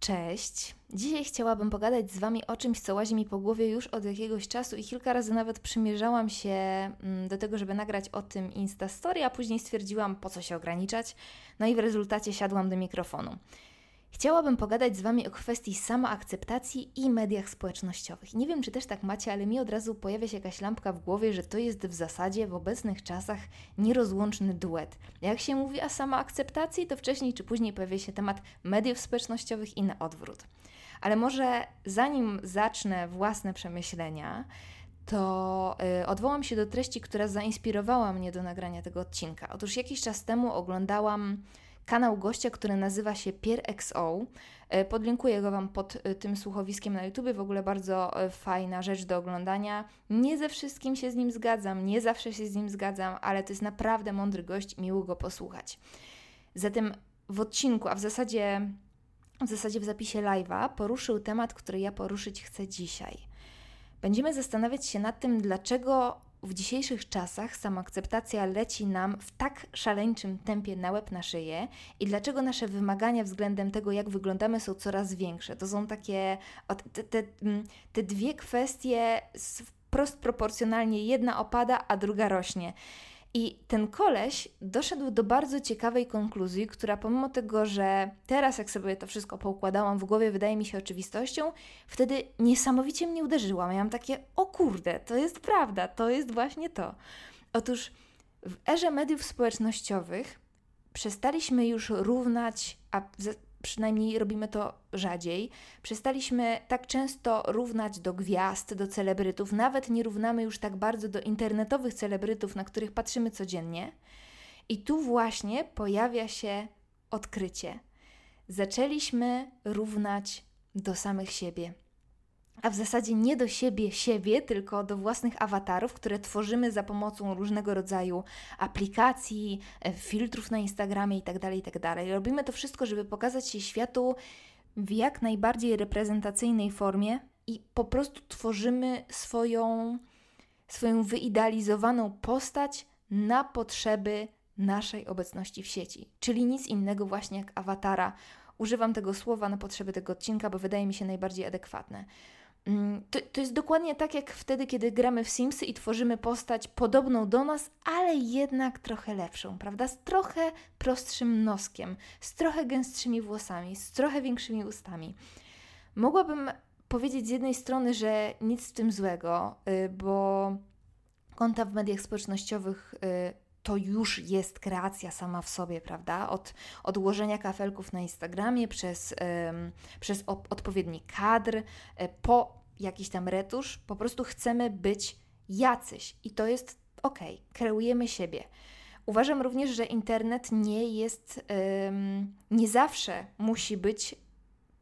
Cześć. Dzisiaj chciałabym pogadać z Wami o czymś, co łazi mi po głowie już od jakiegoś czasu i kilka razy nawet przymierzałam się mm, do tego, żeby nagrać o tym Insta Story, a później stwierdziłam, po co się ograniczać. No i w rezultacie siadłam do mikrofonu. Chciałabym pogadać z Wami o kwestii samoakceptacji i mediach społecznościowych. Nie wiem, czy też tak macie, ale mi od razu pojawia się jakaś lampka w głowie, że to jest w zasadzie w obecnych czasach nierozłączny duet. Jak się mówi o samoakceptacji, to wcześniej czy później pojawia się temat mediów społecznościowych i na odwrót. Ale może zanim zacznę własne przemyślenia, to yy, odwołam się do treści, która zainspirowała mnie do nagrania tego odcinka. Otóż jakiś czas temu oglądałam kanał gościa, który nazywa się PierXO. E, podlinkuję go Wam pod e, tym słuchowiskiem na YouTube. W ogóle bardzo e, fajna rzecz do oglądania. Nie ze wszystkim się z nim zgadzam, nie zawsze się z nim zgadzam, ale to jest naprawdę mądry gość miło go posłuchać. Zatem w odcinku, a w zasadzie w, zasadzie w zapisie live'a poruszył temat, który ja poruszyć chcę dzisiaj. Będziemy zastanawiać się nad tym, dlaczego w dzisiejszych czasach samoakceptacja leci nam w tak szaleńczym tempie na łeb na szyję i dlaczego nasze wymagania względem tego, jak wyglądamy, są coraz większe. To są takie te, te, mm, te dwie kwestie wprost proporcjonalnie, jedna opada, a druga rośnie. I ten koleś doszedł do bardzo ciekawej konkluzji, która pomimo tego, że teraz jak sobie to wszystko poukładałam w głowie, wydaje mi się oczywistością, wtedy niesamowicie mnie uderzyła. Miałam takie, o kurde, to jest prawda, to jest właśnie to. Otóż w erze mediów społecznościowych przestaliśmy już równać, a przynajmniej robimy to rzadziej. Przestaliśmy tak często równać do gwiazd, do celebrytów, nawet nie równamy już tak bardzo do internetowych celebrytów, na których patrzymy codziennie. I tu właśnie pojawia się odkrycie. Zaczęliśmy równać do samych siebie a w zasadzie nie do siebie siebie, tylko do własnych awatarów, które tworzymy za pomocą różnego rodzaju aplikacji, e, filtrów na Instagramie itd., tak itd. Tak Robimy to wszystko, żeby pokazać się światu w jak najbardziej reprezentacyjnej formie i po prostu tworzymy swoją, swoją wyidealizowaną postać na potrzeby naszej obecności w sieci, czyli nic innego właśnie jak awatara. Używam tego słowa na potrzeby tego odcinka, bo wydaje mi się najbardziej adekwatne. Mm, to, to jest dokładnie tak jak wtedy, kiedy gramy w Simsy i tworzymy postać podobną do nas, ale jednak trochę lepszą, prawda? Z trochę prostszym noskiem, z trochę gęstszymi włosami, z trochę większymi ustami. Mogłabym powiedzieć z jednej strony, że nic w tym złego, y, bo konta w mediach społecznościowych y, to już jest kreacja sama w sobie, prawda? Od odłożenia kafelków na Instagramie przez, ym, przez odpowiedni kadr, y, po jakiś tam retusz, po prostu chcemy być jacyś i to jest ok, kreujemy siebie. Uważam również, że internet nie jest, ym, nie zawsze musi być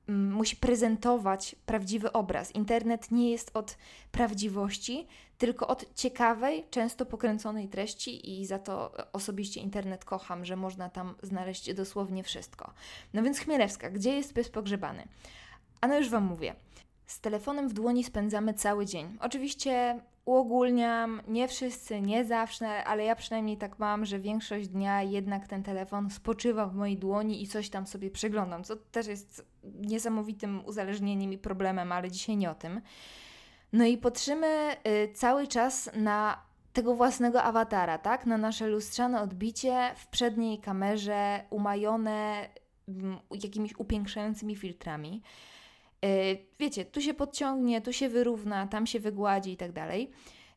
musi prezentować prawdziwy obraz. Internet nie jest od prawdziwości, tylko od ciekawej, często pokręconej treści i za to osobiście internet kocham, że można tam znaleźć dosłownie wszystko. No więc Chmielewska, gdzie jest pies pogrzebany? A no już Wam mówię. Z telefonem w dłoni spędzamy cały dzień. Oczywiście uogólniam, nie wszyscy, nie zawsze, ale ja przynajmniej tak mam, że większość dnia jednak ten telefon spoczywa w mojej dłoni i coś tam sobie przeglądam, co też jest niesamowitym uzależnieniem i problemem, ale dzisiaj nie o tym. No i patrzymy y, cały czas na tego własnego awatara, tak? Na nasze lustrzane odbicie w przedniej kamerze, umajone mm, jakimiś upiększającymi filtrami. Y, wiecie, tu się podciągnie, tu się wyrówna, tam się wygładzi i tak dalej.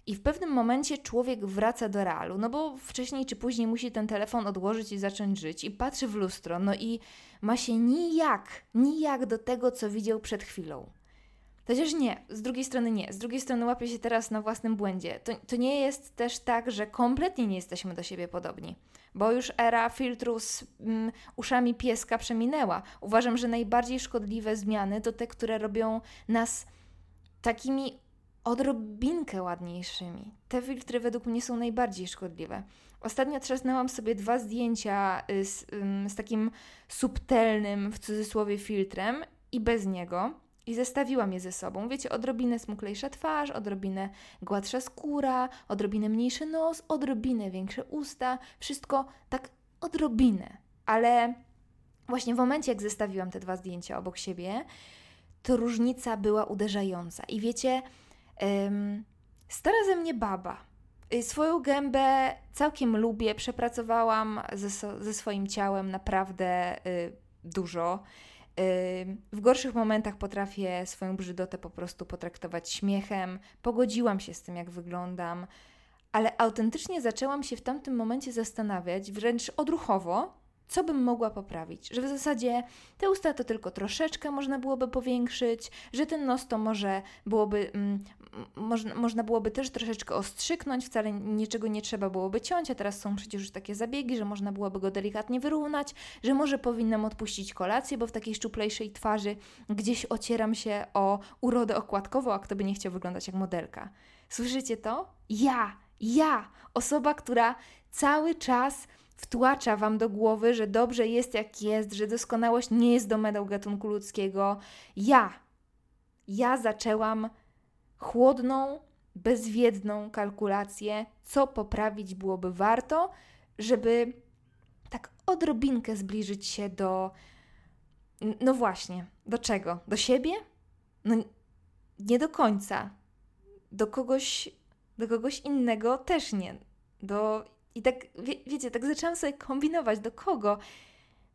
I w pewnym momencie człowiek wraca do realu, no bo wcześniej czy później musi ten telefon odłożyć i zacząć żyć, i patrzy w lustro, no i ma się nijak, nijak do tego, co widział przed chwilą. Chociaż nie, z drugiej strony nie. Z drugiej strony łapię się teraz na własnym błędzie. To, to nie jest też tak, że kompletnie nie jesteśmy do siebie podobni, bo już era filtru z mm, uszami pieska przeminęła. Uważam, że najbardziej szkodliwe zmiany to te, które robią nas takimi odrobinkę ładniejszymi. Te filtry według mnie są najbardziej szkodliwe. Ostatnio trzasnęłam sobie dwa zdjęcia y, z, z takim subtelnym, w cudzysłowie, filtrem i bez niego i zestawiłam je ze sobą. Wiecie, odrobinę smuklejsza twarz, odrobinę gładsza skóra, odrobinę mniejszy nos, odrobinę większe usta, wszystko tak odrobinę, ale właśnie w momencie, jak zestawiłam te dwa zdjęcia obok siebie, to różnica była uderzająca. I wiecie, ym, stara ze mnie baba. Y, swoją gębę całkiem lubię, przepracowałam ze, ze swoim ciałem naprawdę y, dużo. W gorszych momentach potrafię swoją brzydotę po prostu potraktować śmiechem. Pogodziłam się z tym, jak wyglądam, ale autentycznie zaczęłam się w tamtym momencie zastanawiać, wręcz odruchowo, co bym mogła poprawić. Że w zasadzie te usta to tylko troszeczkę można byłoby powiększyć, że ten nos to może byłoby, mm, można, można byłoby też troszeczkę ostrzyknąć, wcale niczego nie trzeba byłoby ciąć, a teraz są przecież już takie zabiegi, że można byłoby go delikatnie wyrównać, że może powinnam odpuścić kolację, bo w takiej szczuplejszej twarzy gdzieś ocieram się o urodę okładkową, a kto by nie chciał wyglądać jak modelka. Słyszycie to? Ja, ja, osoba, która cały czas wtłacza wam do głowy, że dobrze jest jak jest, że doskonałość nie jest domeną gatunku ludzkiego. Ja, ja zaczęłam chłodną, bezwiedną kalkulację, co poprawić byłoby warto, żeby tak odrobinkę zbliżyć się do. No właśnie, do czego? Do siebie? No nie do końca. Do kogoś, do kogoś innego też nie. Do i tak, wie, wiecie, tak zaczęłam sobie kombinować, do kogo.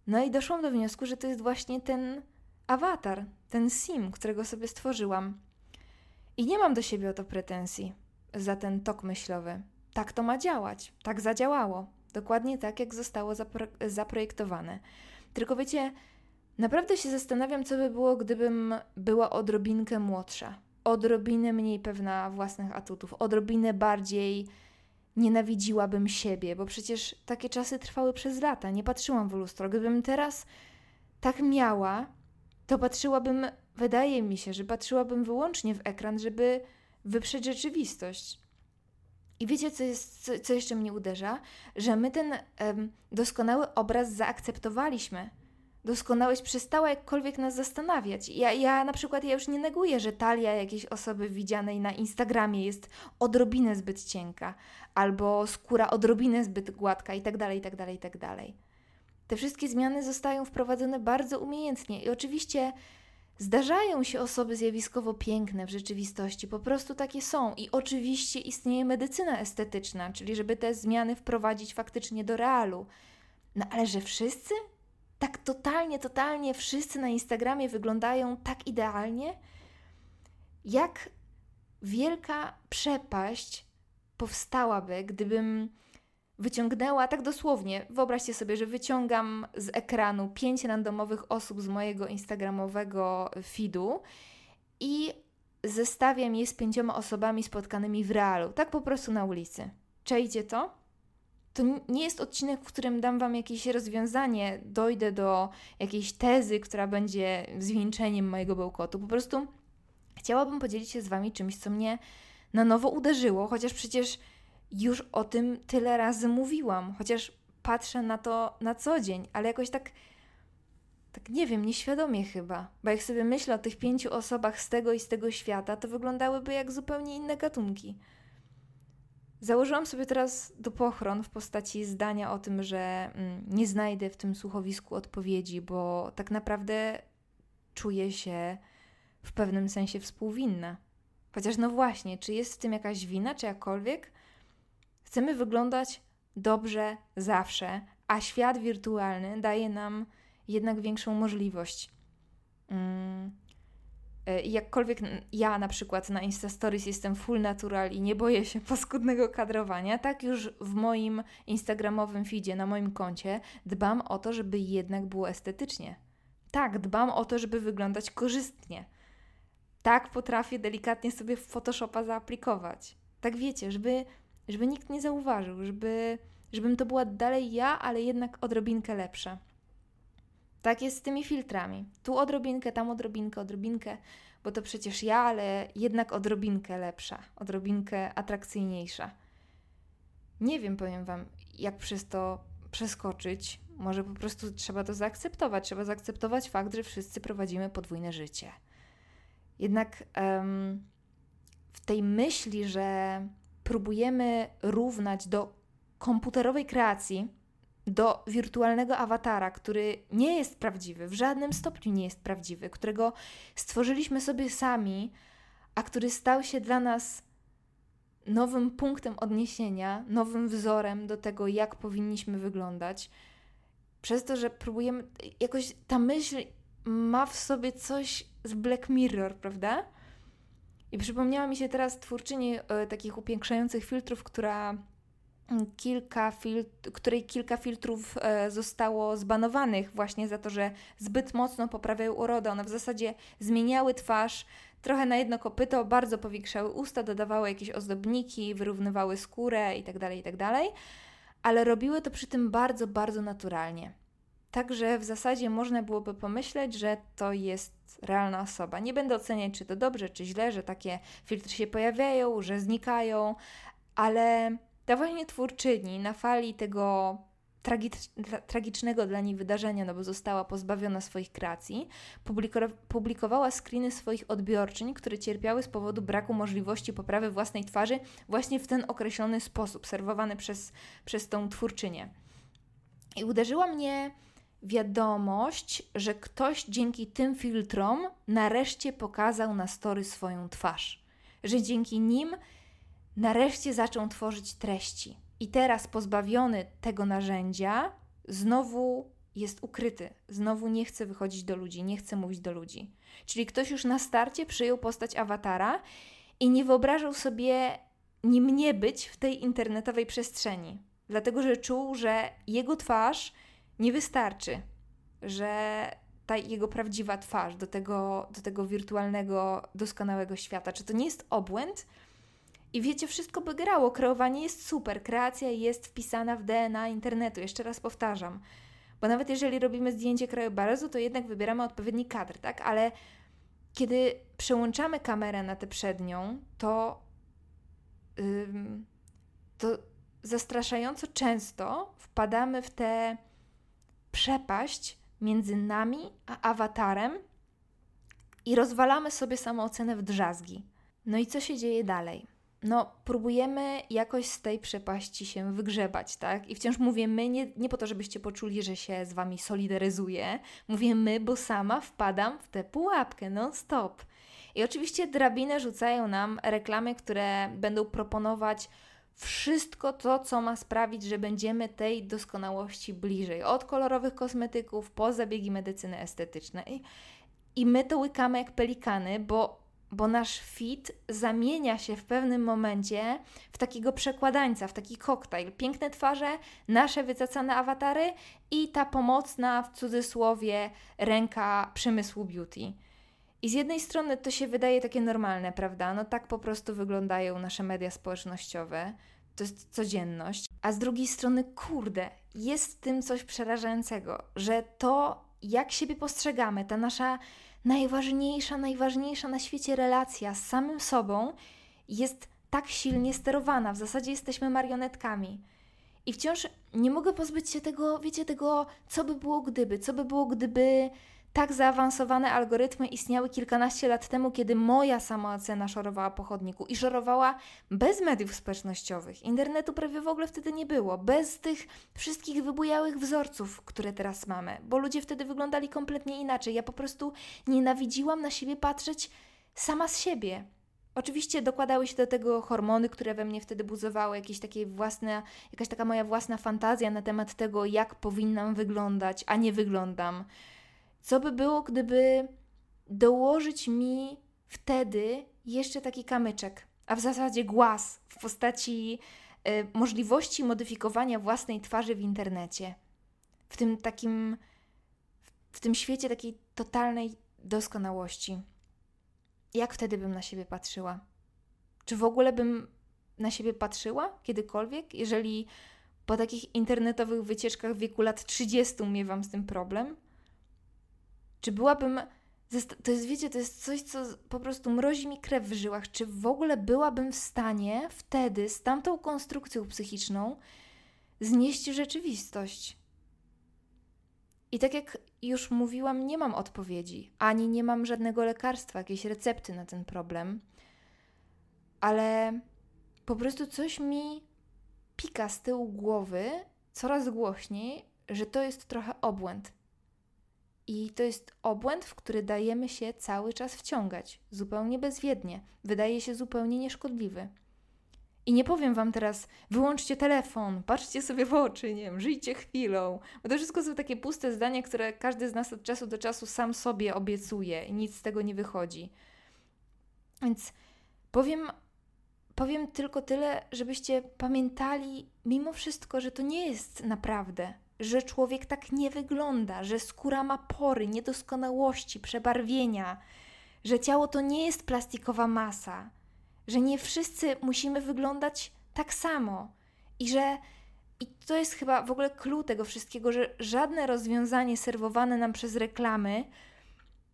No i doszłam do wniosku, że to jest właśnie ten awatar, ten sim, którego sobie stworzyłam. I nie mam do siebie o to pretensji za ten tok myślowy. Tak to ma działać, tak zadziałało. Dokładnie tak, jak zostało zapro zaprojektowane. Tylko wiecie, naprawdę się zastanawiam, co by było, gdybym była odrobinkę młodsza, odrobinę mniej pewna własnych atutów, odrobinę bardziej nienawidziłabym siebie, bo przecież takie czasy trwały przez lata, nie patrzyłam w lustro. Gdybym teraz tak miała, to patrzyłabym, wydaje mi się, że patrzyłabym wyłącznie w ekran, żeby wyprzeć rzeczywistość. I wiecie, co, jest, co, co jeszcze mnie uderza? Że my ten um, doskonały obraz zaakceptowaliśmy doskonałość przestała jakkolwiek nas zastanawiać. Ja, ja na przykład ja już nie neguję, że talia jakiejś osoby widzianej na Instagramie jest odrobinę zbyt cienka, albo skóra odrobinę zbyt gładka itd., itd., itd. Te wszystkie zmiany zostają wprowadzone bardzo umiejętnie i oczywiście zdarzają się osoby zjawiskowo piękne w rzeczywistości, po prostu takie są i oczywiście istnieje medycyna estetyczna, czyli żeby te zmiany wprowadzić faktycznie do realu. No ale że wszyscy? tak totalnie, totalnie wszyscy na Instagramie wyglądają tak idealnie, jak wielka przepaść powstałaby, gdybym wyciągnęła, tak dosłownie, wyobraźcie sobie, że wyciągam z ekranu pięć randomowych osób z mojego instagramowego feedu i zestawiam je z pięcioma osobami spotkanymi w realu, tak po prostu na ulicy. Czejcie to? to nie jest odcinek, w którym dam Wam jakieś rozwiązanie, dojdę do jakiejś tezy, która będzie zwieńczeniem mojego bełkotu. Po prostu chciałabym podzielić się z Wami czymś, co mnie na nowo uderzyło, chociaż przecież już o tym tyle razy mówiłam, chociaż patrzę na to na co dzień, ale jakoś tak, tak nie wiem, nieświadomie chyba, bo jak sobie myślę o tych pięciu osobach z tego i z tego świata, to wyglądałyby jak zupełnie inne gatunki. Założyłam sobie teraz do pochron w postaci zdania o tym, że mm, nie znajdę w tym słuchowisku odpowiedzi, bo tak naprawdę czuję się w pewnym sensie współwinna. Chociaż no właśnie, czy jest w tym jakaś wina, czy jakkolwiek? Chcemy wyglądać dobrze zawsze, a świat wirtualny daje nam jednak większą możliwość. Mm, E, jakkolwiek ja na przykład na Insta Stories jestem full natural i nie boję się paskudnego kadrowania, tak już w moim instagramowym feedzie, na moim koncie dbam o to, żeby jednak było estetycznie. Tak, dbam o to, żeby wyglądać korzystnie. Tak potrafię delikatnie sobie Photoshopa zaaplikować. Tak wiecie, żeby, żeby nikt nie zauważył, żeby, żebym to była dalej ja, ale jednak odrobinkę lepsza. Tak jest z tymi filtrami. Tu odrobinkę, tam odrobinkę, odrobinkę, bo to przecież ja, ale jednak odrobinkę lepsza, odrobinkę atrakcyjniejsza. Nie wiem, powiem Wam, jak przez to przeskoczyć. Może po prostu trzeba to zaakceptować. Trzeba zaakceptować fakt, że wszyscy prowadzimy podwójne życie. Jednak w tej myśli, że próbujemy równać do komputerowej kreacji, do wirtualnego awatara, który nie jest prawdziwy, w żadnym stopniu nie jest prawdziwy, którego stworzyliśmy sobie sami, a który stał się dla nas nowym punktem odniesienia, nowym wzorem do tego, jak powinniśmy wyglądać, przez to, że próbujemy, jakoś ta myśl ma w sobie coś z Black Mirror, prawda? I przypomniała mi się teraz twórczyni e, takich upiększających filtrów, która kilka filtr, której kilka filtrów e, zostało zbanowanych właśnie za to, że zbyt mocno poprawiają urodę. One w zasadzie zmieniały twarz, trochę na jedno kopyto, bardzo powiększały usta, dodawały jakieś ozdobniki, wyrównywały skórę itd., tak itd., tak ale robiły to przy tym bardzo, bardzo naturalnie. Także w zasadzie można byłoby pomyśleć, że to jest realna osoba. Nie będę oceniać, czy to dobrze, czy źle, że takie filtry się pojawiają, że znikają, ale ta właśnie twórczyni na fali tego tragicznego dla niej wydarzenia, no bo została pozbawiona swoich kreacji, publikowała screeny swoich odbiorczyń, które cierpiały z powodu braku możliwości poprawy własnej twarzy właśnie w ten określony sposób, serwowany przez, przez tą twórczynię. I uderzyła mnie wiadomość, że ktoś dzięki tym filtrom nareszcie pokazał na story swoją twarz. Że dzięki nim nareszcie zaczął tworzyć treści. I teraz pozbawiony tego narzędzia, znowu jest ukryty, znowu nie chce wychodzić do ludzi, nie chce mówić do ludzi. Czyli ktoś już na starcie przyjął postać awatara i nie wyobrażał sobie nim nie być w tej internetowej przestrzeni, dlatego że czuł, że jego twarz nie wystarczy, że ta jego prawdziwa twarz do tego, do tego wirtualnego, doskonałego świata. Czy to nie jest obłęd? I wiecie, wszystko by grało. Kreowanie jest super, kreacja jest wpisana w DNA internetu. Jeszcze raz powtarzam. Bo nawet jeżeli robimy zdjęcie krajobrazu, to jednak wybieramy odpowiedni kadr, tak? Ale kiedy przełączamy kamerę na tę przednią, to, to zastraszająco często wpadamy w tę przepaść między nami a awatarem i rozwalamy sobie samoocenę w drzazgi. No i co się dzieje dalej? no, próbujemy jakoś z tej przepaści się wygrzebać, tak? I wciąż mówię my, nie, nie po to, żebyście poczuli, że się z wami solidaryzuję. Mówię my, bo sama wpadam w tę pułapkę non-stop. I oczywiście drabinę rzucają nam reklamy, które będą proponować wszystko to, co ma sprawić, że będziemy tej doskonałości bliżej. Od kolorowych kosmetyków po zabiegi medycyny estetycznej. I my to łykamy jak pelikany, bo bo nasz fit zamienia się w pewnym momencie w takiego przekładańca, w taki koktajl. Piękne twarze, nasze wycacane awatary i ta pomocna, w cudzysłowie, ręka przemysłu beauty. I z jednej strony to się wydaje takie normalne, prawda? No tak po prostu wyglądają nasze media społecznościowe. To jest codzienność. A z drugiej strony, kurde, jest w tym coś przerażającego, że to, jak siebie postrzegamy, ta nasza najważniejsza, najważniejsza na świecie relacja z samym sobą jest tak silnie sterowana. W zasadzie jesteśmy marionetkami. I wciąż nie mogę pozbyć się tego, wiecie, tego, co by było gdyby, co by było gdyby tak zaawansowane algorytmy istniały kilkanaście lat temu, kiedy moja samoocena szorowała po chodniku i szorowała bez mediów społecznościowych. Internetu prawie w ogóle wtedy nie było, bez tych wszystkich wybujałych wzorców, które teraz mamy, bo ludzie wtedy wyglądali kompletnie inaczej. Ja po prostu nienawidziłam na siebie patrzeć sama z siebie. Oczywiście dokładały się do tego hormony, które we mnie wtedy buzowały, jakieś takie własne, jakaś taka moja własna fantazja na temat tego, jak powinnam wyglądać, a nie wyglądam co by było, gdyby dołożyć mi wtedy jeszcze taki kamyczek, a w zasadzie głaz w postaci y, możliwości modyfikowania własnej twarzy w internecie. W tym takim, w tym świecie takiej totalnej doskonałości. Jak wtedy bym na siebie patrzyła? Czy w ogóle bym na siebie patrzyła kiedykolwiek, jeżeli po takich internetowych wycieczkach w wieku lat 30 miewam z tym problem? Czy byłabym. To jest, wiecie, to jest coś, co po prostu mrozi mi krew w żyłach. Czy w ogóle byłabym w stanie wtedy z tamtą konstrukcją psychiczną znieść rzeczywistość? I tak jak już mówiłam, nie mam odpowiedzi, ani nie mam żadnego lekarstwa, jakiejś recepty na ten problem, ale po prostu coś mi pika z tyłu głowy, coraz głośniej, że to jest trochę obłęd. I to jest obłęd, w który dajemy się cały czas wciągać, zupełnie bezwiednie, wydaje się zupełnie nieszkodliwy. I nie powiem wam teraz, wyłączcie telefon, patrzcie sobie w oczy, nie wiem, żyjcie chwilą. Bo to wszystko są takie puste zdania, które każdy z nas od czasu do czasu sam sobie obiecuje i nic z tego nie wychodzi. Więc powiem, powiem tylko tyle, żebyście pamiętali mimo wszystko, że to nie jest naprawdę, że człowiek tak nie wygląda, że skóra ma pory, niedoskonałości, przebarwienia, że ciało to nie jest plastikowa masa, że nie wszyscy musimy wyglądać tak samo i że i to jest chyba w ogóle clue tego wszystkiego, że żadne rozwiązanie serwowane nam przez reklamy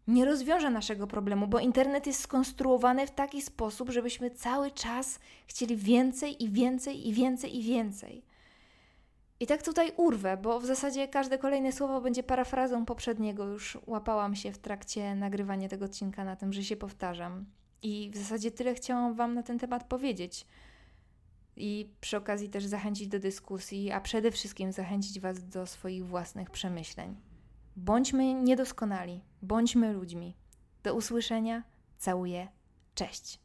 nie rozwiąże naszego problemu, bo internet jest skonstruowany w taki sposób, żebyśmy cały czas chcieli więcej i więcej i więcej i więcej. I tak tutaj urwę, bo w zasadzie każde kolejne słowo będzie parafrazą poprzedniego. Już łapałam się w trakcie nagrywania tego odcinka na tym, że się powtarzam. I w zasadzie tyle chciałam Wam na ten temat powiedzieć. I przy okazji też zachęcić do dyskusji, a przede wszystkim zachęcić Was do swoich własnych przemyśleń. Bądźmy niedoskonali, bądźmy ludźmi. Do usłyszenia, całuję, cześć.